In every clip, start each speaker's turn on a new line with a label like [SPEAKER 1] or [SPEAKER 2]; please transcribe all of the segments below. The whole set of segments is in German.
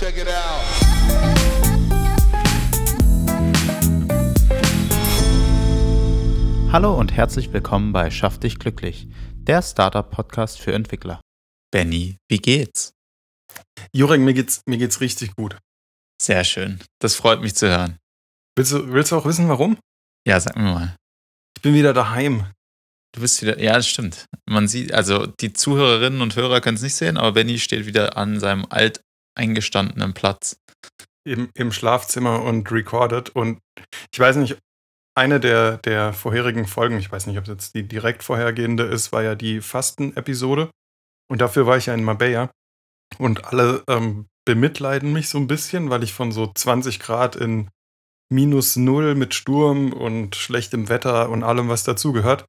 [SPEAKER 1] Check it out.
[SPEAKER 2] Hallo und herzlich willkommen bei Schaff dich glücklich, der Startup-Podcast für Entwickler. Benny, wie geht's?
[SPEAKER 3] Jurek, mir geht's, mir geht's richtig gut.
[SPEAKER 2] Sehr schön. Das freut mich zu hören.
[SPEAKER 3] Willst du, willst du auch wissen, warum?
[SPEAKER 2] Ja, sag mir mal.
[SPEAKER 3] Ich bin wieder daheim.
[SPEAKER 2] Du bist wieder. Ja, das stimmt. Man sieht, also die Zuhörerinnen und Hörer können es nicht sehen, aber Benny steht wieder an seinem alt eingestandenen Platz.
[SPEAKER 3] Im, im Schlafzimmer und recorded. Und ich weiß nicht, eine der, der vorherigen Folgen, ich weiß nicht, ob es jetzt die direkt vorhergehende ist, war ja die Fasten-Episode. Und dafür war ich ja in Marbella. Und alle ähm, bemitleiden mich so ein bisschen, weil ich von so 20 Grad in minus null mit Sturm und schlechtem Wetter und allem, was dazugehört.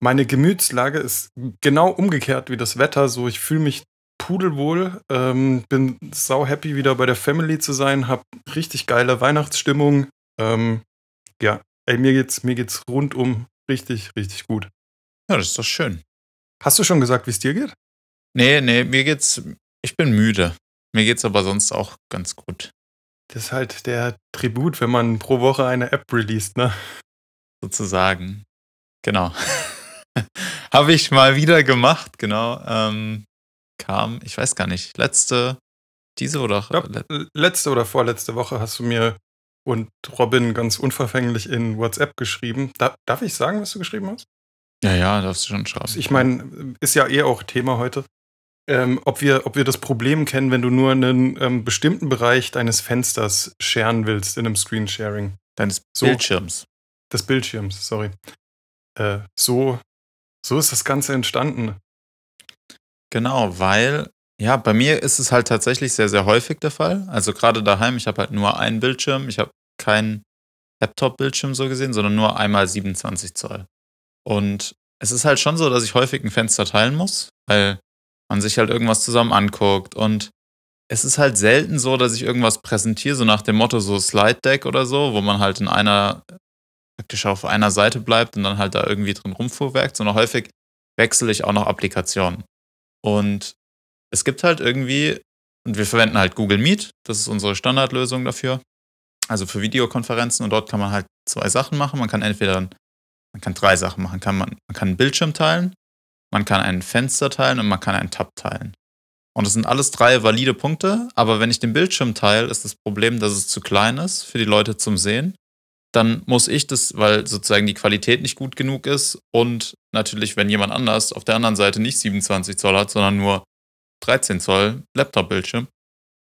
[SPEAKER 3] Meine Gemütslage ist genau umgekehrt wie das Wetter. So, ich fühle mich pudelwohl, ähm, bin sau happy, wieder bei der Family zu sein, hab richtig geile Weihnachtsstimmung. Ähm, ja, ey, mir geht's, mir geht's rundum richtig, richtig gut.
[SPEAKER 2] Ja, das ist doch schön.
[SPEAKER 3] Hast du schon gesagt, wie es dir geht?
[SPEAKER 2] Nee, nee, mir geht's. Ich bin müde. Mir geht's aber sonst auch ganz gut.
[SPEAKER 3] Das ist halt der Tribut, wenn man pro Woche eine App released, ne?
[SPEAKER 2] Sozusagen. Genau. Habe ich mal wieder gemacht, genau. Ähm, kam, ich weiß gar nicht, letzte, diese oder
[SPEAKER 3] glaub, letzte oder vorletzte Woche hast du mir und Robin ganz unverfänglich in WhatsApp geschrieben. Da, darf ich sagen, was du geschrieben hast?
[SPEAKER 2] Ja, ja, darfst du schon schreiben.
[SPEAKER 3] Ich meine, ist ja eh auch Thema heute. Ähm, ob, wir, ob wir das Problem kennen, wenn du nur einen ähm, bestimmten Bereich deines Fensters sharen willst in einem Screensharing.
[SPEAKER 2] Deines
[SPEAKER 3] So.
[SPEAKER 2] Bildschirms.
[SPEAKER 3] Des Bildschirms, sorry. Äh, so, so ist das Ganze entstanden.
[SPEAKER 2] Genau, weil, ja, bei mir ist es halt tatsächlich sehr, sehr häufig der Fall. Also gerade daheim, ich habe halt nur einen Bildschirm. Ich habe keinen Laptop-Bildschirm so gesehen, sondern nur einmal 27 Zoll. Und es ist halt schon so, dass ich häufig ein Fenster teilen muss, weil man sich halt irgendwas zusammen anguckt. Und es ist halt selten so, dass ich irgendwas präsentiere, so nach dem Motto so Slide Deck oder so, wo man halt in einer, praktisch auf einer Seite bleibt und dann halt da irgendwie drin rumfuhrwerkt, sondern häufig wechsle ich auch noch Applikationen. Und es gibt halt irgendwie, und wir verwenden halt Google Meet, das ist unsere Standardlösung dafür, also für Videokonferenzen und dort kann man halt zwei Sachen machen. Man kann entweder, man kann drei Sachen machen. Kann man, man kann einen Bildschirm teilen, man kann ein Fenster teilen und man kann einen Tab teilen. Und das sind alles drei valide Punkte, aber wenn ich den Bildschirm teile, ist das Problem, dass es zu klein ist für die Leute zum Sehen. Dann muss ich das, weil sozusagen die Qualität nicht gut genug ist und natürlich, wenn jemand anders auf der anderen Seite nicht 27 Zoll hat, sondern nur 13 Zoll Laptop-Bildschirm,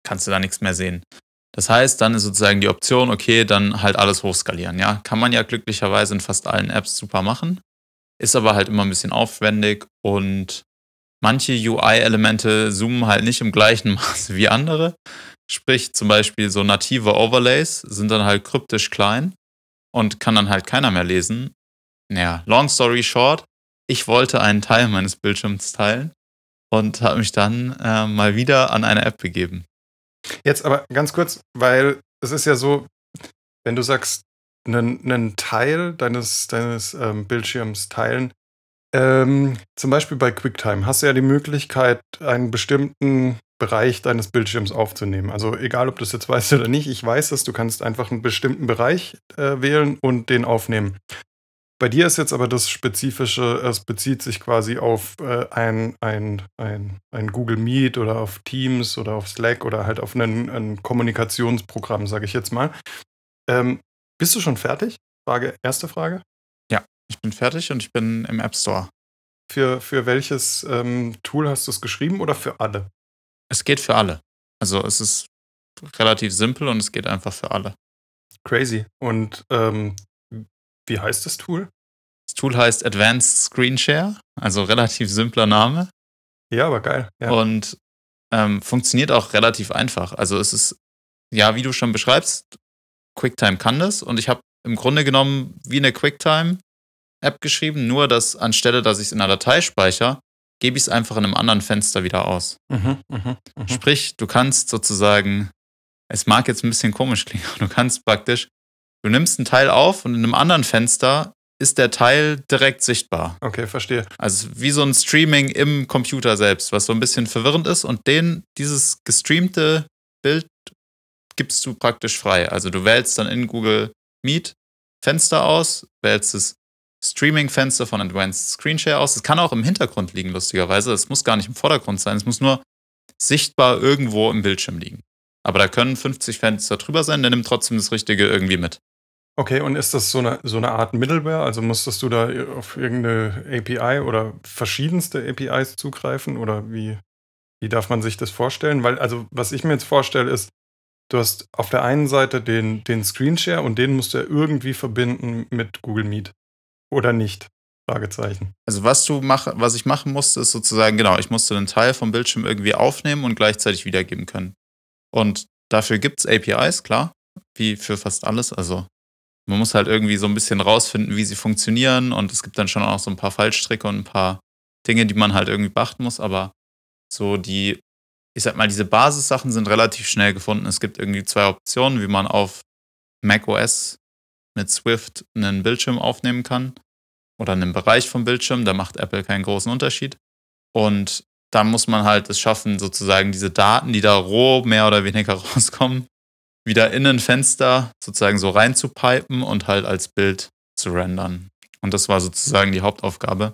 [SPEAKER 2] kannst du da nichts mehr sehen. Das heißt, dann ist sozusagen die Option, okay, dann halt alles hochskalieren. Ja, kann man ja glücklicherweise in fast allen Apps super machen, ist aber halt immer ein bisschen aufwendig und manche UI-Elemente zoomen halt nicht im gleichen Maße wie andere. Sprich, zum Beispiel so native Overlays sind dann halt kryptisch klein und kann dann halt keiner mehr lesen. Naja, long story short, ich wollte einen Teil meines Bildschirms teilen und habe mich dann äh, mal wieder an eine App begeben.
[SPEAKER 3] Jetzt aber ganz kurz, weil es ist ja so, wenn du sagst, einen, einen Teil deines, deines ähm, Bildschirms teilen, ähm, zum Beispiel bei QuickTime hast du ja die Möglichkeit, einen bestimmten Bereich deines Bildschirms aufzunehmen. Also egal, ob du es jetzt weißt oder nicht, ich weiß es, du kannst einfach einen bestimmten Bereich äh, wählen und den aufnehmen. Bei dir ist jetzt aber das Spezifische, es bezieht sich quasi auf äh, ein, ein, ein, ein Google Meet oder auf Teams oder auf Slack oder halt auf ein, ein Kommunikationsprogramm, sage ich jetzt mal. Ähm, bist du schon fertig? Frage, erste Frage.
[SPEAKER 2] Ich bin fertig und ich bin im App Store.
[SPEAKER 3] Für, für welches ähm, Tool hast du es geschrieben oder für alle?
[SPEAKER 2] Es geht für alle. Also es ist relativ simpel und es geht einfach für alle.
[SPEAKER 3] Crazy. Und ähm, wie heißt das Tool?
[SPEAKER 2] Das Tool heißt Advanced Screen Share, also relativ simpler Name
[SPEAKER 3] Ja, aber geil. Ja.
[SPEAKER 2] und ähm, funktioniert auch relativ einfach. Also es ist, ja, wie du schon beschreibst, QuickTime kann das und ich habe im Grunde genommen wie eine QuickTime-App geschrieben, nur dass anstelle, dass ich es in einer Datei speichere, gebe ich es einfach in einem anderen Fenster wieder aus.
[SPEAKER 3] Mhm, mhm, mhm.
[SPEAKER 2] Sprich, du kannst sozusagen, es mag jetzt ein bisschen komisch klingen, aber du kannst praktisch, du nimmst einen Teil auf und in einem anderen Fenster ist der Teil direkt sichtbar.
[SPEAKER 3] Okay, verstehe.
[SPEAKER 2] Also wie so ein Streaming im Computer selbst, was so ein bisschen verwirrend ist und den, dieses gestreamte Bild gibst du praktisch frei. Also du wählst dann in Google Meet Fenster aus, wählst das Streaming-Fenster von Advanced Screenshare aus. Es kann auch im Hintergrund liegen, lustigerweise. Es muss gar nicht im Vordergrund sein. Es muss nur sichtbar irgendwo im Bildschirm liegen. Aber da können 50 Fenster drüber sein, der nimmt trotzdem das Richtige irgendwie mit.
[SPEAKER 3] Okay, und ist das so eine, so eine Art Middleware? Also musstest du da auf irgendeine API oder verschiedenste APIs zugreifen? Oder wie, wie darf man sich das vorstellen? Weil, also, was ich mir jetzt vorstelle, ist, du hast auf der einen Seite den, den Screenshare und den musst du ja irgendwie verbinden mit Google Meet. Oder nicht? Fragezeichen.
[SPEAKER 2] Also was du mach, was ich machen musste, ist sozusagen, genau, ich musste einen Teil vom Bildschirm irgendwie aufnehmen und gleichzeitig wiedergeben können. Und dafür gibt es APIs, klar, wie für fast alles. Also man muss halt irgendwie so ein bisschen rausfinden, wie sie funktionieren und es gibt dann schon auch so ein paar Fallstricke und ein paar Dinge, die man halt irgendwie beachten muss, aber so die, ich sag mal, diese Basissachen sind relativ schnell gefunden. Es gibt irgendwie zwei Optionen, wie man auf macOS mit Swift einen Bildschirm aufnehmen kann oder einen Bereich vom Bildschirm. Da macht Apple keinen großen Unterschied. Und dann muss man halt es schaffen, sozusagen diese Daten, die da roh mehr oder weniger rauskommen, wieder in ein Fenster sozusagen so reinzupipen und halt als Bild zu rendern. Und das war sozusagen die Hauptaufgabe.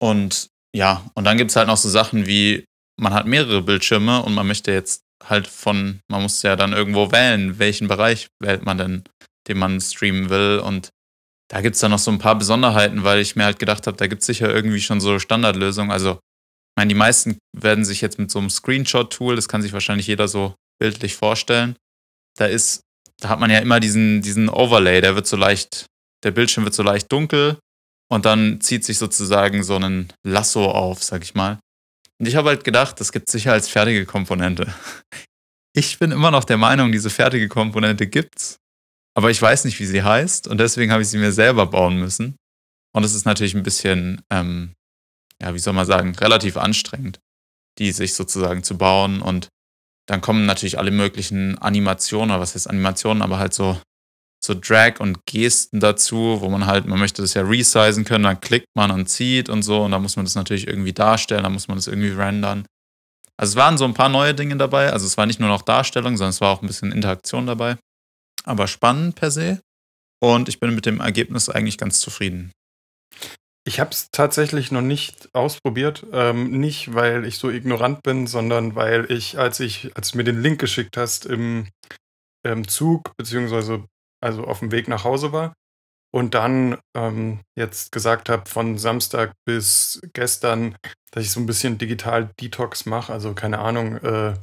[SPEAKER 2] Und ja, und dann gibt es halt noch so Sachen wie, man hat mehrere Bildschirme und man möchte jetzt halt von, man muss ja dann irgendwo wählen, welchen Bereich wählt man denn, den man streamen will. Und da gibt es dann noch so ein paar Besonderheiten, weil ich mir halt gedacht habe, da gibt es sicher irgendwie schon so Standardlösungen. Also, ich meine, die meisten werden sich jetzt mit so einem Screenshot-Tool, das kann sich wahrscheinlich jeder so bildlich vorstellen, da ist, da hat man ja immer diesen, diesen Overlay, der wird so leicht, der Bildschirm wird so leicht dunkel und dann zieht sich sozusagen so ein Lasso auf, sag ich mal. Und ich habe halt gedacht, das gibt sicher als fertige Komponente. Ich bin immer noch der Meinung, diese fertige Komponente gibt's, aber ich weiß nicht, wie sie heißt und deswegen habe ich sie mir selber bauen müssen. Und es ist natürlich ein bisschen, ähm, ja, wie soll man sagen, relativ anstrengend, die sich sozusagen zu bauen und dann kommen natürlich alle möglichen Animationen, oder was heißt Animationen, aber halt so, so Drag und Gesten dazu, wo man halt, man möchte das ja resizen können, dann klickt man und zieht und so und dann muss man das natürlich irgendwie darstellen, dann muss man das irgendwie rendern. Also es waren so ein paar neue Dinge dabei, also es war nicht nur noch Darstellung, sondern es war auch ein bisschen Interaktion dabei. Aber spannend per se. Und ich bin mit dem Ergebnis eigentlich ganz zufrieden.
[SPEAKER 3] Ich habe es tatsächlich noch nicht ausprobiert. Ähm, nicht, weil ich so ignorant bin, sondern weil ich, als ich, als du mir den Link geschickt hast, im, im Zug, beziehungsweise also auf dem Weg nach Hause war und dann ähm, jetzt gesagt habe, von Samstag bis gestern, dass ich so ein bisschen digital Detox mache. Also keine Ahnung, äh,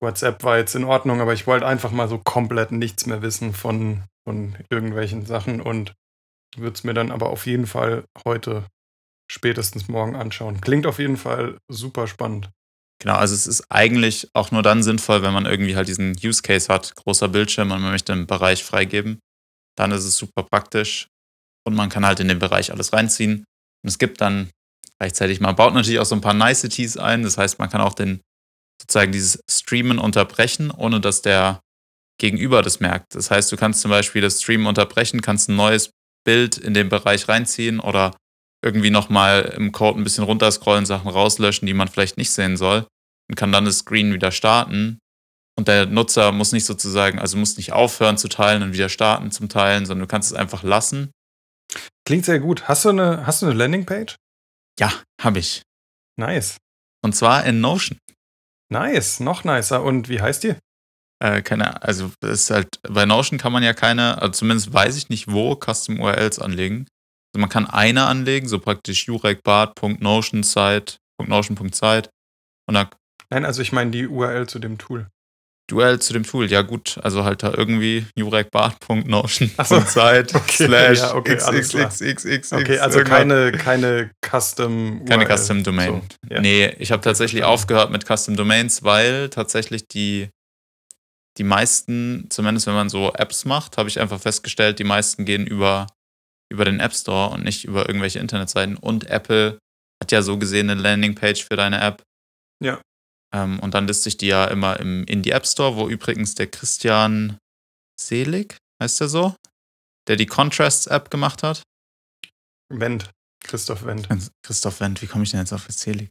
[SPEAKER 3] WhatsApp war jetzt in Ordnung, aber ich wollte einfach mal so komplett nichts mehr wissen von, von irgendwelchen Sachen und würde es mir dann aber auf jeden Fall heute spätestens morgen anschauen. Klingt auf jeden Fall super spannend.
[SPEAKER 2] Genau, also es ist eigentlich auch nur dann sinnvoll, wenn man irgendwie halt diesen Use Case hat, großer Bildschirm und man möchte einen Bereich freigeben. Dann ist es super praktisch und man kann halt in den Bereich alles reinziehen. Und es gibt dann gleichzeitig, man baut natürlich auch so ein paar Niceties ein. Das heißt, man kann auch den sozusagen dieses Streamen unterbrechen, ohne dass der Gegenüber das merkt. Das heißt, du kannst zum Beispiel das Streamen unterbrechen, kannst ein neues Bild in den Bereich reinziehen oder irgendwie nochmal im Code ein bisschen runterscrollen, Sachen rauslöschen, die man vielleicht nicht sehen soll und kann dann das Screen wieder starten. Und der Nutzer muss nicht sozusagen, also muss nicht aufhören zu teilen und wieder starten zum Teilen, sondern du kannst es einfach lassen.
[SPEAKER 3] Klingt sehr gut. Hast du eine, hast du eine Landingpage?
[SPEAKER 2] Ja, habe ich.
[SPEAKER 3] Nice.
[SPEAKER 2] Und zwar in Notion.
[SPEAKER 3] Nice, noch nicer. Und wie heißt die?
[SPEAKER 2] Äh, keine, also das ist halt, bei Notion kann man ja keine, also zumindest weiß ich nicht, wo Custom URLs anlegen. Also man kann eine anlegen, so praktisch jurekbart.notion.site.notion.site und dann.
[SPEAKER 3] Nein, also ich meine die URL zu dem Tool.
[SPEAKER 2] Die URL zu dem Tool, ja gut, also halt da irgendwie jurekbart.notion.site okay, slash ja, okay, xxxxxx.
[SPEAKER 3] Okay, also keine, keine Custom
[SPEAKER 2] Keine URL. Custom Domain. So, ja. Nee, ich habe tatsächlich aufgehört mit Custom Domains, weil tatsächlich die die meisten, zumindest wenn man so Apps macht, habe ich einfach festgestellt, die meisten gehen über, über den App Store und nicht über irgendwelche Internetseiten. Und Apple hat ja so gesehen eine Landingpage für deine App.
[SPEAKER 3] Ja.
[SPEAKER 2] Ähm, und dann liste ich die ja immer im, in die App Store, wo übrigens der Christian Selig, heißt der so, der die Contrasts App gemacht hat.
[SPEAKER 3] Wendt. Christoph Wendt.
[SPEAKER 2] Christoph Wendt, wie komme ich denn jetzt auf Selig?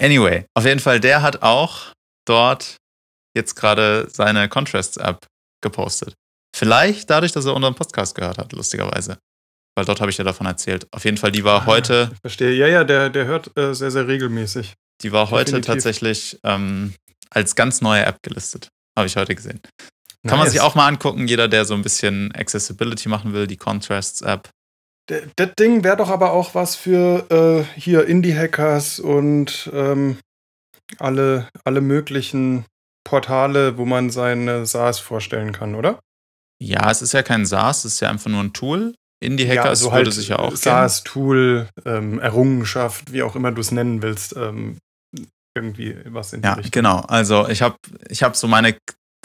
[SPEAKER 2] Anyway, auf jeden Fall, der hat auch dort jetzt gerade seine Contrasts-App gepostet. Vielleicht dadurch, dass er unseren Podcast gehört hat, lustigerweise. Weil dort habe ich ja davon erzählt. Auf jeden Fall, die war
[SPEAKER 3] Ah,
[SPEAKER 2] heute,
[SPEAKER 3] Ich verstehe. Ja, ja, der, der hört äh, sehr, sehr regelmäßig.
[SPEAKER 2] Die war heute
[SPEAKER 3] Definitiv.
[SPEAKER 2] tatsächlich ähm, als ganz neue App gelistet. Habe ich heute gesehen. Kann man
[SPEAKER 3] Nice.
[SPEAKER 2] sich auch mal angucken, jeder, der so ein bisschen Accessibility machen will, die Contrasts-App.
[SPEAKER 3] Das Ding wäre doch aber auch was für äh, hier Indie-Hackers und ähm, alle, alle möglichen Portale, wo man seine SaaS vorstellen kann, oder?
[SPEAKER 2] Ja, es ist ja kein SaaS, es ist ja einfach nur ein Tool. Indie-Hackers
[SPEAKER 3] so
[SPEAKER 2] würde sich ja auch.
[SPEAKER 3] SaaS-Tool, ähm, Errungenschaft, wie auch immer du es nennen willst. Ähm, irgendwie was in die
[SPEAKER 2] Ja,
[SPEAKER 3] Richtung.
[SPEAKER 2] genau. Also ich habe ich hab so meine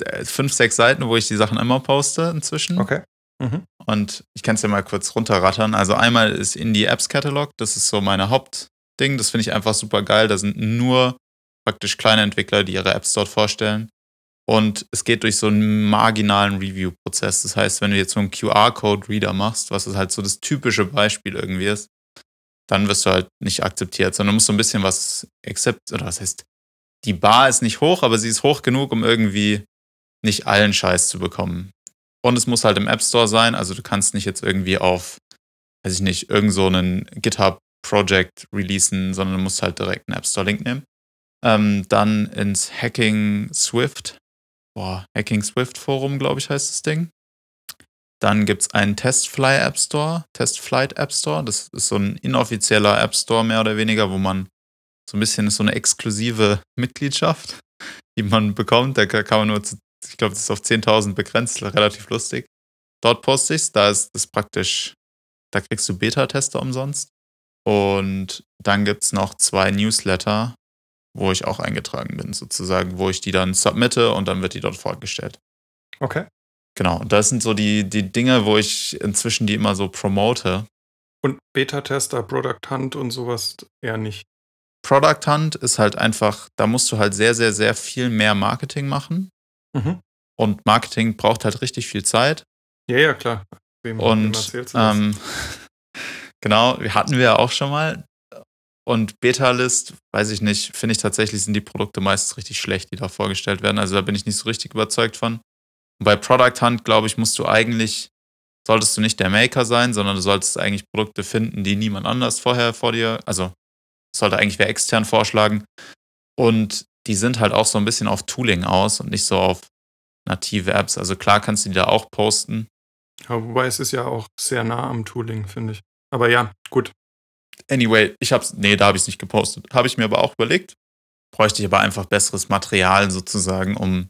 [SPEAKER 2] äh, fünf, sechs Seiten, wo ich die Sachen immer poste inzwischen.
[SPEAKER 3] Okay. Mhm.
[SPEAKER 2] Und ich kann es ja mal kurz runterrattern. Also einmal ist Indie Apps Catalog, das ist so meine Hauptding. Das finde ich einfach super geil. Da sind nur praktisch kleine Entwickler, die ihre Apps dort vorstellen. Und es geht durch so einen marginalen Review-Prozess. Das heißt, wenn du jetzt so einen QR-Code-Reader machst, was ist halt so das typische Beispiel irgendwie ist, dann wirst du halt nicht akzeptiert, sondern musst so ein bisschen was accept, oder was heißt, die Bar ist nicht hoch, aber sie ist hoch genug, um irgendwie nicht allen Scheiß zu bekommen. Und es muss halt im App Store sein, also du kannst nicht jetzt irgendwie auf, weiß ich nicht, irgend so einen GitHub-Project releasen, sondern du musst halt direkt einen App Store-Link nehmen. Ähm, dann ins Hacking Swift, boah, Hacking Swift Forum, glaube ich, heißt das Ding. Dann gibt es einen Testfly App Store, Testflight App Store. Das ist so ein inoffizieller App Store mehr oder weniger, wo man so ein bisschen so eine exklusive Mitgliedschaft, die man bekommt. Da kann man nur, ich glaube, das ist auf 10.000 begrenzt, relativ lustig. Dort poste ich's, da ist es praktisch, da kriegst du Beta-Tester umsonst. Und dann gibt es noch zwei Newsletter, wo ich auch eingetragen bin, sozusagen, wo ich die dann submitte und dann wird die dort vorgestellt.
[SPEAKER 3] Okay.
[SPEAKER 2] Genau, das sind so die, die Dinge, wo ich inzwischen die immer so promote.
[SPEAKER 3] Und Beta-Tester, Product Hunt und sowas eher nicht.
[SPEAKER 2] Product Hunt ist halt einfach, da musst du halt sehr, sehr, sehr viel mehr Marketing machen.
[SPEAKER 3] Mhm.
[SPEAKER 2] Und Marketing braucht halt richtig viel Zeit.
[SPEAKER 3] Ja, ja, klar. Wem, wem
[SPEAKER 2] Und
[SPEAKER 3] das?
[SPEAKER 2] ähm, genau, hatten wir ja auch schon mal. Und Beta-List, weiß ich nicht, finde ich tatsächlich, sind die Produkte meistens richtig schlecht, die da vorgestellt werden. Also da bin ich nicht so richtig überzeugt von. Und bei Product Hunt, glaube ich, musst du eigentlich, solltest du nicht der Maker sein, sondern du solltest eigentlich Produkte finden, die niemand anders vorher vor dir, also sollte eigentlich wer extern vorschlagen. Und die sind halt auch so ein bisschen auf Tooling aus und nicht so auf native Apps. Also klar kannst du die da auch posten,
[SPEAKER 3] Ja, wobei es ist ja auch sehr nah am Tooling, finde ich. Aber ja, gut.
[SPEAKER 2] Anyway, ich hab's, nee, da habe ich es nicht gepostet. Habe ich mir aber auch überlegt. Bräuchte ich aber einfach besseres Material sozusagen, um,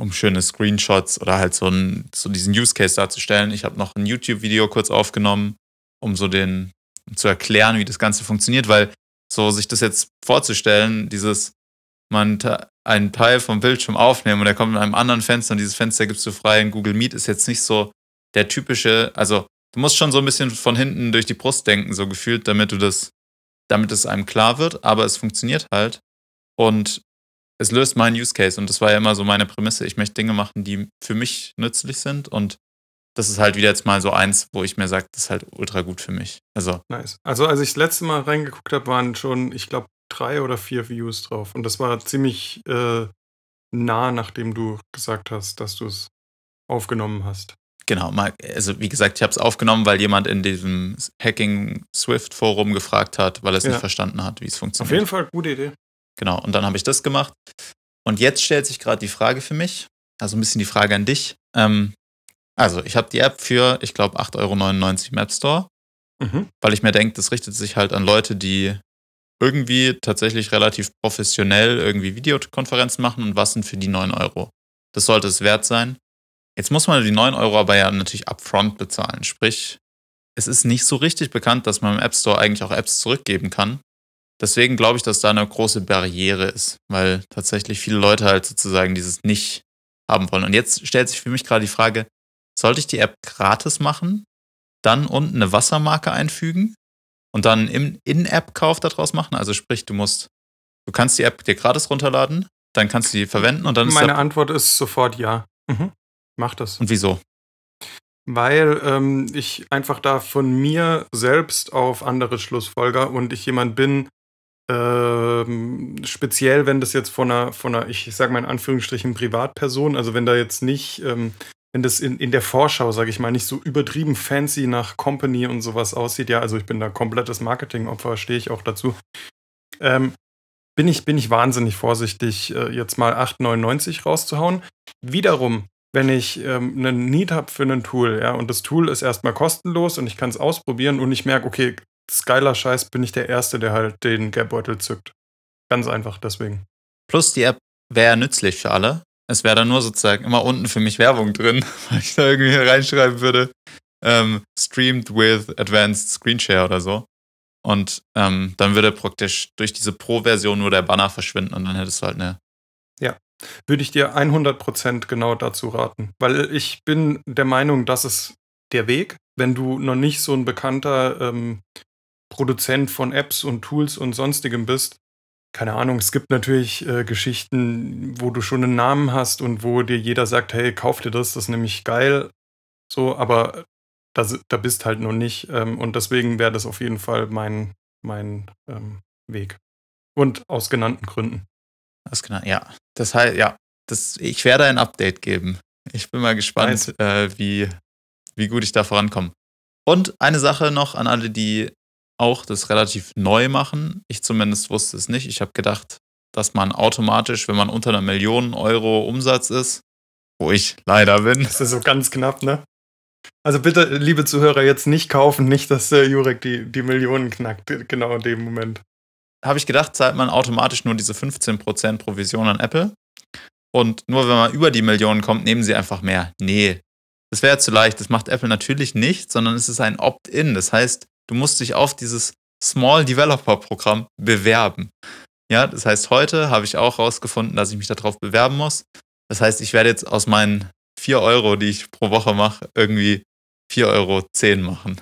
[SPEAKER 2] um schöne Screenshots oder halt so, ein, so diesen Use Case darzustellen. Ich habe noch ein YouTube-Video kurz aufgenommen, um so den, um zu erklären, wie das Ganze funktioniert, weil so sich das jetzt vorzustellen, dieses, man einen Teil vom Bildschirm aufnehmen und der kommt in einem anderen Fenster und dieses Fenster gibst du frei in Google Meet, ist jetzt nicht so der typische, also du musst schon so ein bisschen von hinten durch die Brust denken, so gefühlt, damit du das, damit es einem klar wird, aber es funktioniert halt und es löst meinen Use Case und das war ja immer so meine Prämisse. Ich möchte Dinge machen, die für mich nützlich sind und das ist halt wieder jetzt mal so eins, wo ich mir sage, das ist halt ultra gut für mich. Also,
[SPEAKER 3] Nice. Also, als ich das letzte Mal reingeguckt habe, waren schon, ich glaube, drei oder vier Views drauf. Und das war ziemlich äh, nah, nachdem du gesagt hast, dass du es aufgenommen hast.
[SPEAKER 2] genau, mal, also wie gesagt, ich habe es aufgenommen, weil jemand in diesem Hacking Swift Forum gefragt hat, weil er es
[SPEAKER 3] Ja.
[SPEAKER 2] nicht verstanden hat, wie es
[SPEAKER 3] Auf
[SPEAKER 2] funktioniert.
[SPEAKER 3] jeden Fall gute Idee.
[SPEAKER 2] Genau, und dann habe ich das gemacht. Und jetzt stellt sich gerade die Frage für mich, also ein bisschen die Frage an dich. Ähm, also, ich habe die App für, ich glaube, 8,99 Euro im App Store,
[SPEAKER 3] Mhm.
[SPEAKER 2] weil ich mir denke, das richtet sich halt an Leute, die irgendwie tatsächlich relativ professionell irgendwie Videokonferenzen machen und was sind für die 9 Euro. Das sollte es wert sein. Jetzt muss man die 9 Euro aber ja natürlich upfront bezahlen. Sprich, es ist nicht so richtig bekannt, dass man im App Store eigentlich auch Apps zurückgeben kann. Deswegen glaube ich, dass da eine große Barriere ist, weil tatsächlich viele Leute halt sozusagen dieses nicht haben wollen. Und jetzt stellt sich für mich gerade die Frage, sollte ich die App gratis machen, dann unten eine Wassermarke einfügen und dann im In-App-Kauf daraus machen? Also sprich, du musst, du kannst die App dir gratis runterladen, dann kannst du die verwenden und dann ist
[SPEAKER 3] Meine Antwort ist sofort ja. Mhm. Mach das.
[SPEAKER 2] Und wieso?
[SPEAKER 3] Weil ähm, ich einfach da von mir selbst auf andere Schlussfolger und ich jemand bin, ähm, speziell, wenn das jetzt von einer, von einer, ich sage mal in Anführungsstrichen, Privatperson, also wenn da jetzt nicht, ähm, wenn das in, in der Vorschau, sage ich mal, nicht so übertrieben fancy nach Company und sowas aussieht, ja, also ich bin da komplettes Marketingopfer, stehe ich auch dazu. Ähm, bin ich, bin ich wahnsinnig vorsichtig, äh, jetzt mal 8,99 rauszuhauen. Wiederum, wenn ich ähm, einen Need habe für ein Tool, ja, und das Tool ist erstmal kostenlos und ich kann es ausprobieren und ich merke, okay, geiler Scheiß, bin ich der Erste, der halt den Geldbeutel zückt. Ganz einfach deswegen.
[SPEAKER 2] Plus die App wäre nützlich für alle. Es wäre da nur sozusagen immer unten für mich Werbung drin, weil ich da irgendwie reinschreiben würde, ähm, streamed with advanced Screenshare oder so. Und ähm, dann würde praktisch durch diese Pro-Version nur der Banner verschwinden und dann hättest du halt eine.
[SPEAKER 3] Ja, würde ich dir 100% genau dazu raten. Weil ich bin der Meinung, das ist der Weg, wenn du noch nicht so ein bekannter ähm, Produzent von Apps und Tools und sonstigem bist. Keine Ahnung, es gibt natürlich äh, Geschichten, wo du schon einen Namen hast und wo dir jeder sagt, hey, kauf dir das, das ist nämlich geil. So, aber da, da bist halt noch nicht. Ähm, und deswegen wäre das auf jeden Fall mein, mein ähm, Weg. Und aus genannten Gründen.
[SPEAKER 2] Aus genannten, ja. Das heißt, ja, das, ich werde ein Update geben. Ich bin mal gespannt, äh, wie, wie gut ich da vorankomme. Und eine Sache noch an alle, die auch das relativ neu machen. Ich zumindest wusste es nicht. Ich habe gedacht, dass man automatisch, wenn man unter einer Million Euro Umsatz ist, wo ich leider bin.
[SPEAKER 3] Das ist so ganz knapp, ne? Also bitte, liebe Zuhörer, jetzt nicht kaufen, nicht, dass äh, Jurek die, die Millionen knackt, genau in dem Moment.
[SPEAKER 2] Habe ich gedacht, zahlt man automatisch nur diese 15% Provision an Apple. Und nur wenn man über die Millionen kommt, nehmen sie einfach mehr. Nee, das wäre zu leicht. Das macht Apple natürlich nicht, sondern es ist ein Opt-in. Das heißt, du musst dich auf dieses Small Developer Programm bewerben. Ja, das heißt, heute habe ich auch rausgefunden, dass ich mich darauf bewerben muss. Das heißt, ich werde jetzt aus meinen 4 Euro, die ich pro Woche mache, irgendwie 4,10 Euro machen.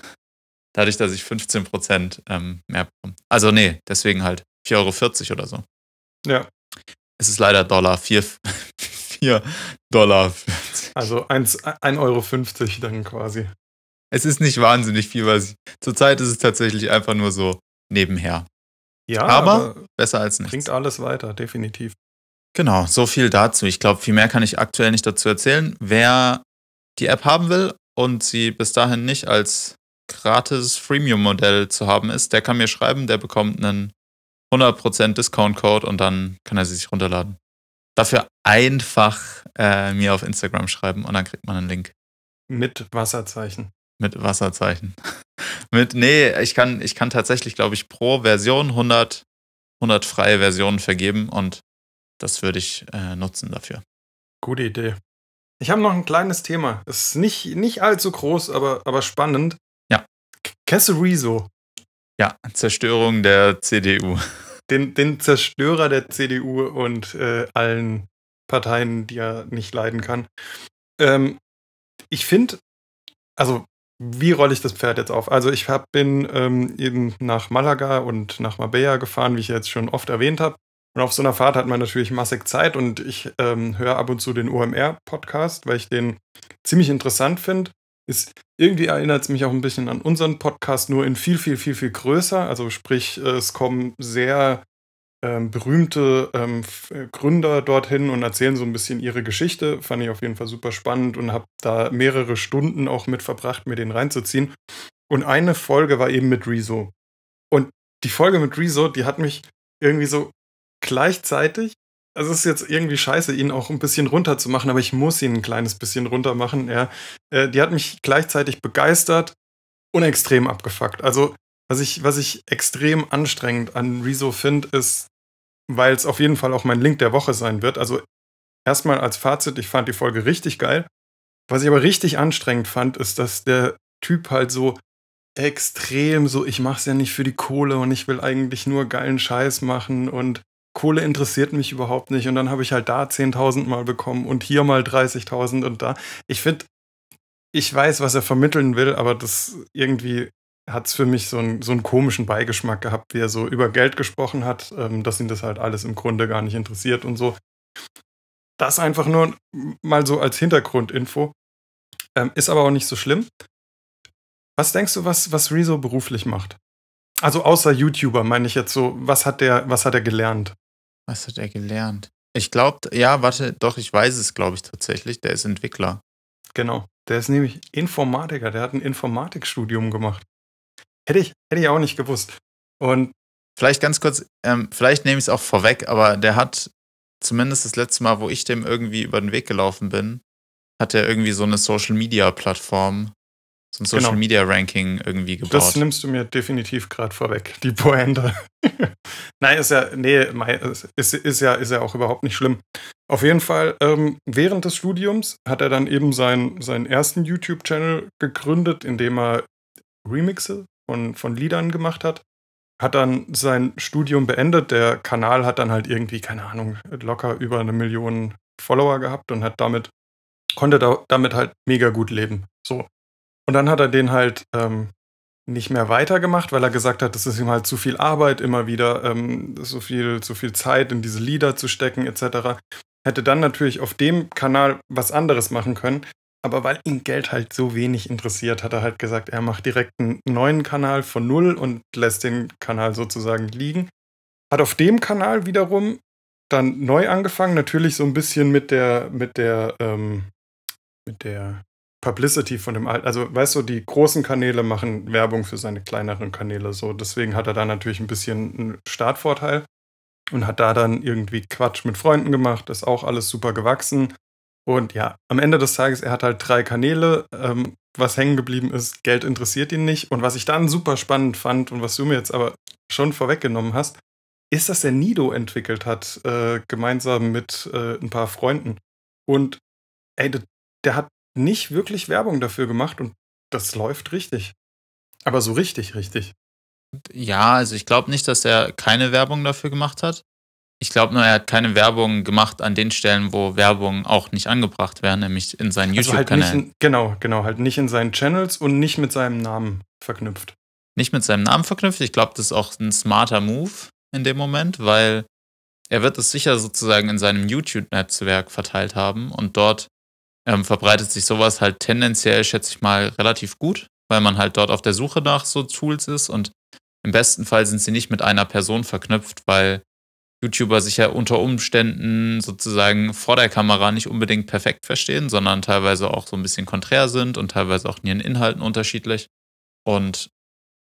[SPEAKER 2] Dadurch, dass ich 15 Prozent ähm, mehr bekomme. Also nee, deswegen halt 4,40 Euro oder so.
[SPEAKER 3] Ja.
[SPEAKER 2] Es ist leider Dollar, 4, 4 Dollar.
[SPEAKER 3] Also 1,50 Euro dann quasi.
[SPEAKER 2] Es ist nicht wahnsinnig viel, weil zurzeit ist es tatsächlich einfach nur so nebenher.
[SPEAKER 3] Ja,
[SPEAKER 2] aber, aber besser als nichts.
[SPEAKER 3] Bringt alles weiter, definitiv.
[SPEAKER 2] Genau, so viel dazu. Ich glaube, viel mehr kann ich aktuell nicht dazu erzählen. Wer die App haben will und sie bis dahin nicht als gratis Freemium-Modell zu haben ist, der kann mir schreiben, der bekommt einen 100% Discount-Code und dann kann er sie sich runterladen. Dafür einfach äh, mir auf Instagram schreiben und dann kriegt man einen Link.
[SPEAKER 3] Mit Wasserzeichen.
[SPEAKER 2] Mit Wasserzeichen. Mit, nee, ich kann, ich kann tatsächlich, glaube ich, pro Version 100, 100 freie Versionen vergeben und das würde ich äh, nutzen dafür.
[SPEAKER 3] Gute Idee. Ich habe noch ein kleines Thema. Es ist nicht, nicht allzu groß, aber, aber spannend.
[SPEAKER 2] Ja.
[SPEAKER 3] Rezo.
[SPEAKER 2] Ja, Zerstörung der CDU.
[SPEAKER 3] Den, den Zerstörer der CDU und äh, allen Parteien, die er nicht leiden kann. Ähm, ich finde, also wie rolle ich das Pferd jetzt auf? Also ich hab, bin ähm, eben nach Malaga und nach Marbella gefahren, wie ich jetzt schon oft erwähnt habe. Und auf so einer Fahrt hat man natürlich massig Zeit und ich ähm, höre ab und zu den OMR-Podcast, weil ich den ziemlich interessant finde. Irgendwie erinnert es mich auch ein bisschen an unseren Podcast, nur in viel, viel, viel, viel größer. Also sprich, es kommen sehr ähm, berühmte ähm, äh, Gründer dorthin und erzählen so ein bisschen ihre Geschichte. Fand ich auf jeden Fall super spannend und habe da mehrere Stunden auch mit verbracht, mir den reinzuziehen. Und eine Folge war eben mit Rezo. Und die Folge mit Rezo, die hat mich irgendwie so gleichzeitig, also es ist jetzt irgendwie scheiße, ihn auch ein bisschen runter zu machen, aber ich muss ihn ein kleines bisschen runter machen. Ja. Äh, die hat mich gleichzeitig begeistert und extrem abgefuckt. Also was ich, was ich extrem anstrengend an Rezo finde, ist, weil es auf jeden Fall auch mein Link der Woche sein wird. Also erstmal als Fazit, ich fand die Folge richtig geil. Was ich aber richtig anstrengend fand, ist, dass der Typ halt so extrem so, ich mach's ja nicht für die Kohle und ich will eigentlich nur geilen Scheiß machen und Kohle interessiert mich überhaupt nicht und dann habe ich halt da 10.000 Mal bekommen und hier mal 30.000 und da. Ich finde, ich weiß, was er vermitteln will, aber das irgendwie hat es für mich so, ein, so einen komischen Beigeschmack gehabt, wie er so über Geld gesprochen hat, ähm, dass ihn das halt alles im Grunde gar nicht interessiert und so. Das einfach nur mal so als Hintergrundinfo. Ähm, ist aber auch nicht so schlimm. Was denkst du, was, was Rezo beruflich macht? Also außer YouTuber meine ich jetzt so, was hat der, was hat er gelernt?
[SPEAKER 2] Was hat er gelernt? Ich glaube, ja, warte, doch, ich weiß es, glaube ich tatsächlich. Der ist Entwickler.
[SPEAKER 3] Genau. Der ist nämlich Informatiker, der hat ein Informatikstudium gemacht. Hätte ich, hätte ich auch nicht gewusst. Und
[SPEAKER 2] vielleicht ganz kurz, ähm, vielleicht nehme ich es auch vorweg, aber der hat zumindest das letzte Mal, wo ich dem irgendwie über den Weg gelaufen bin, hat er irgendwie so eine Social Media Plattform, so ein Social genau. Media Ranking irgendwie gebaut.
[SPEAKER 3] Das nimmst du mir definitiv gerade vorweg, die Pointe. Nein, ist ja, nee, ist, ist, ja, ist ja auch überhaupt nicht schlimm. Auf jeden Fall, ähm, während des Studiums hat er dann eben sein, seinen ersten YouTube-Channel gegründet, in dem er Remixe von, von Liedern gemacht hat. Hat dann sein Studium beendet. Der Kanal hat dann halt irgendwie, keine Ahnung, locker über eine Million Follower gehabt und hat damit, konnte da, damit halt mega gut leben. So. Und dann hat er den halt ähm, nicht mehr weitergemacht, weil er gesagt hat, das ist ihm halt zu viel Arbeit, immer wieder ähm, so, viel, so viel Zeit in diese Lieder zu stecken, etc. Hätte dann natürlich auf dem Kanal was anderes machen können. Aber weil ihn Geld halt so wenig interessiert, hat er halt gesagt, er macht direkt einen neuen Kanal von null und lässt den Kanal sozusagen liegen. Hat auf dem Kanal wiederum dann neu angefangen, natürlich so ein bisschen mit der, mit der, ähm, mit der Publicity von dem alten. Also, weißt du, die großen Kanäle machen Werbung für seine kleineren Kanäle so. Deswegen hat er da natürlich ein bisschen einen Startvorteil und hat da dann irgendwie Quatsch mit Freunden gemacht. ist auch alles super gewachsen. Und ja, am Ende des Tages, er hat halt drei Kanäle. Ähm, was hängen geblieben ist, Geld interessiert ihn nicht. Und was ich dann super spannend fand und was du mir jetzt aber schon vorweggenommen hast, ist, dass er Nido entwickelt hat, äh, gemeinsam mit äh, ein paar Freunden. Und ey, der hat nicht wirklich Werbung dafür gemacht und das läuft richtig. Aber so richtig, richtig.
[SPEAKER 2] Ja, also ich glaube nicht, dass er keine Werbung dafür gemacht hat. Ich glaube nur, er hat keine Werbung gemacht an den Stellen, wo Werbung auch nicht angebracht wäre, nämlich in seinen also YouTube-Kanälen.
[SPEAKER 3] Halt genau, genau, halt nicht in seinen Channels und nicht mit seinem Namen verknüpft.
[SPEAKER 2] Nicht mit seinem Namen verknüpft. Ich glaube, das ist auch ein smarter Move in dem Moment, weil er wird es sicher sozusagen in seinem YouTube-Netzwerk verteilt haben und dort ähm, verbreitet sich sowas halt tendenziell, schätze ich mal, relativ gut, weil man halt dort auf der Suche nach so Tools ist und im besten Fall sind sie nicht mit einer Person verknüpft, weil YouTuber sich ja unter Umständen sozusagen vor der Kamera nicht unbedingt perfekt verstehen, sondern teilweise auch so ein bisschen konträr sind und teilweise auch in ihren Inhalten unterschiedlich. Und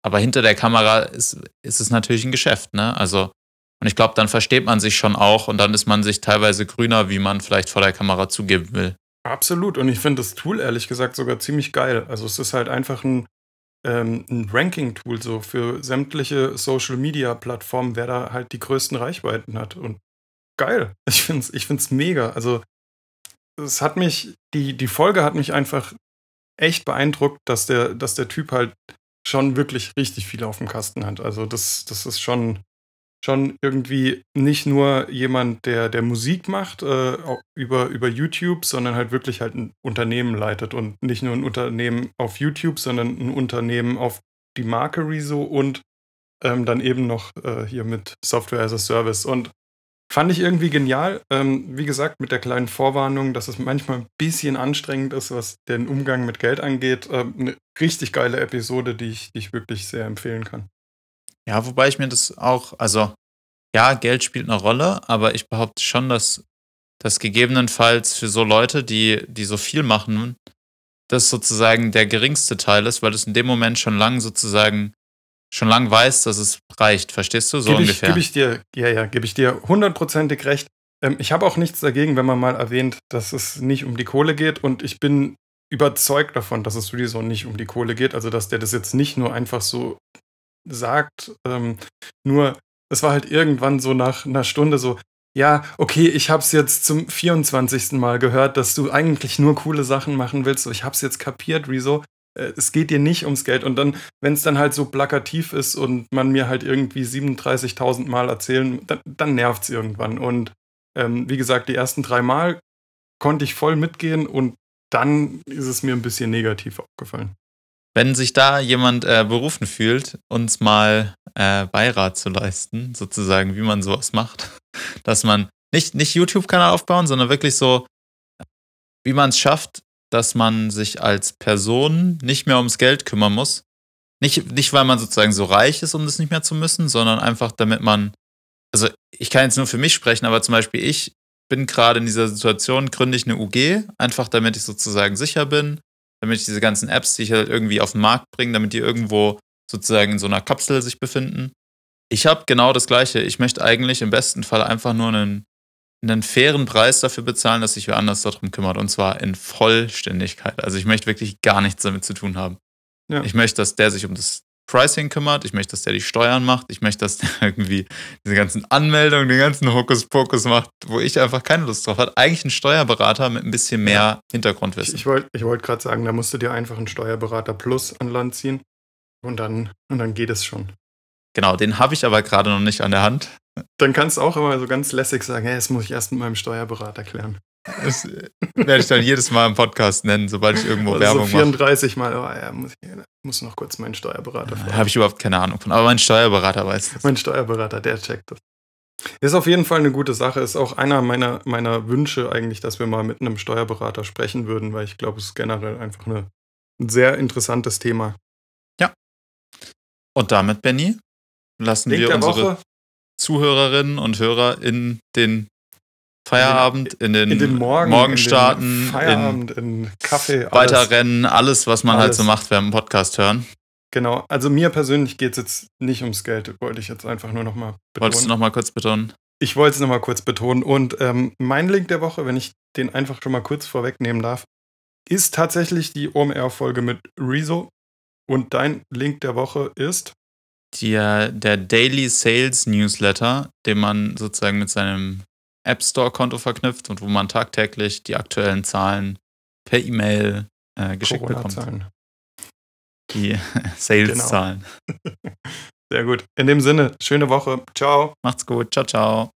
[SPEAKER 2] aber hinter der Kamera ist, ist es natürlich ein Geschäft, ne? Also, und ich glaube, dann versteht man sich schon auch und dann ist man sich teilweise grüner, wie man vielleicht vor der Kamera zugeben will.
[SPEAKER 3] Absolut. Und ich finde das Tool ehrlich gesagt sogar ziemlich geil. Also es ist halt einfach ein, ähm, ein Ranking-Tool so für sämtliche Social-Media-Plattformen, wer da halt die größten Reichweiten hat. Und geil. Ich finde es ich find's mega. Also es hat mich, die, die Folge hat mich einfach echt beeindruckt, dass der, dass der Typ halt schon wirklich richtig viel auf dem Kasten hat. Also das, das ist schon, schon irgendwie nicht nur jemand, der, der Musik macht äh, über, über YouTube, sondern halt wirklich halt ein Unternehmen leitet und nicht nur ein Unternehmen auf YouTube, sondern ein Unternehmen auf die Marke Rezo und ähm, dann eben noch äh, hier mit Software as a Service. Und fand ich irgendwie genial. Ähm, wie gesagt, mit der kleinen Vorwarnung, dass es manchmal ein bisschen anstrengend ist, was den Umgang mit Geld angeht. Ähm, eine richtig geile Episode, die ich, die ich wirklich sehr empfehlen kann.
[SPEAKER 2] Ja, wobei ich mir das auch, also ja, Geld spielt eine Rolle, aber ich behaupte schon, dass das gegebenenfalls für so Leute, die, die so viel machen, das sozusagen der geringste Teil ist, weil es in dem Moment schon lang sozusagen schon lang weiß, dass es reicht. Verstehst du? So ich, ungefähr.
[SPEAKER 3] Gebe ich dir, ja, ja, gebe ich dir hundertprozentig recht. Ähm, ich habe auch nichts dagegen, wenn man mal erwähnt, dass es nicht um die Kohle geht und ich bin überzeugt davon, dass es sowieso nicht um die Kohle geht. Also, dass der das jetzt nicht nur einfach so sagt. Ähm, nur, es war halt irgendwann so nach einer Stunde so, ja, okay, ich hab's jetzt zum 24. Mal gehört, dass du eigentlich nur coole Sachen machen willst. So, ich hab's jetzt kapiert, Rezo. Äh, es geht dir nicht ums Geld. Und dann, wenn es dann halt so plakativ ist und man mir halt irgendwie 37.000 Mal erzählen, dann, dann nervt's irgendwann. Und ähm, wie gesagt, die ersten drei Mal konnte ich voll mitgehen und dann ist es mir ein bisschen negativ aufgefallen
[SPEAKER 2] wenn sich da jemand äh, berufen fühlt, uns mal äh, Beirat zu leisten, sozusagen, wie man sowas macht, dass man nicht, nicht YouTube-Kanal aufbauen, sondern wirklich so, wie man es schafft, dass man sich als Person nicht mehr ums Geld kümmern muss, nicht, nicht, weil man sozusagen so reich ist, um das nicht mehr zu müssen, sondern einfach, damit man, also ich kann jetzt nur für mich sprechen, aber zum Beispiel ich bin gerade in dieser Situation, gründe ich eine UG, einfach damit ich sozusagen sicher bin, damit ich diese ganzen Apps, die ich halt irgendwie auf den Markt bringe, damit die irgendwo sozusagen in so einer Kapsel sich befinden. Ich habe genau das Gleiche. Ich möchte eigentlich im besten Fall einfach nur einen, einen fairen Preis dafür bezahlen, dass sich wer anders darum kümmert. Und zwar in Vollständigkeit. Also ich möchte wirklich gar nichts damit zu tun haben. Ja. Ich möchte, dass der sich um das Pricing kümmert. Ich möchte, dass der die Steuern macht. Ich möchte, dass der irgendwie diese ganzen Anmeldungen, den ganzen Hokuspokus macht, wo ich einfach keine Lust drauf habe. Eigentlich ein Steuerberater mit ein bisschen mehr ja. Hintergrundwissen.
[SPEAKER 3] Ich, ich wollte ich wollt gerade sagen, da musst du dir einfach einen Steuerberater Plus an Land ziehen und dann, und dann geht es schon.
[SPEAKER 2] Genau, den habe ich aber gerade noch nicht an der Hand.
[SPEAKER 3] Dann kannst du auch immer so ganz lässig sagen, hey, das muss ich erst mit meinem Steuerberater klären.
[SPEAKER 2] Das werde ich dann jedes Mal im Podcast nennen, sobald ich irgendwo also Werbung
[SPEAKER 3] so 34 mache. Mal, oh, ja, muss, ich muss noch kurz meinen Steuerberater
[SPEAKER 2] fragen. Habe ich überhaupt keine Ahnung von, aber mein Steuerberater weiß
[SPEAKER 3] das. Mein Steuerberater, der checkt das. Ist auf jeden Fall eine gute Sache. Ist auch einer meiner, meiner Wünsche eigentlich, dass wir mal mit einem Steuerberater sprechen würden, weil ich glaube, es ist generell einfach eine, ein sehr interessantes Thema.
[SPEAKER 2] Ja. Und damit, Benny, lassen Link wir unsere Woche. Zuhörerinnen und Hörer in den Feierabend, in den, in den Morgen, Morgenstarten, in
[SPEAKER 3] Feierabend, in, in Kaffee,
[SPEAKER 2] alles. Weiterrennen, alles, was man alles. halt so macht während dem Podcast hören.
[SPEAKER 3] Genau, also mir persönlich geht es jetzt nicht ums Geld, wollte ich jetzt einfach nur nochmal
[SPEAKER 2] betonen. Wolltest du nochmal kurz betonen?
[SPEAKER 3] Ich wollte es nochmal kurz betonen. Und ähm, mein Link der Woche, wenn ich den einfach schon mal kurz vorwegnehmen darf, ist tatsächlich die OMR-Folge mit Rezo. Und dein Link der Woche ist?
[SPEAKER 2] Der, der Daily Sales Newsletter, den man sozusagen mit seinem App Store-Konto verknüpft und wo man tagtäglich die aktuellen Zahlen per E-Mail äh, geschickt bekommt. Die Sales-Zahlen.
[SPEAKER 3] Genau. Sehr gut. In dem Sinne, schöne Woche. Ciao.
[SPEAKER 2] Macht's gut. Ciao, ciao.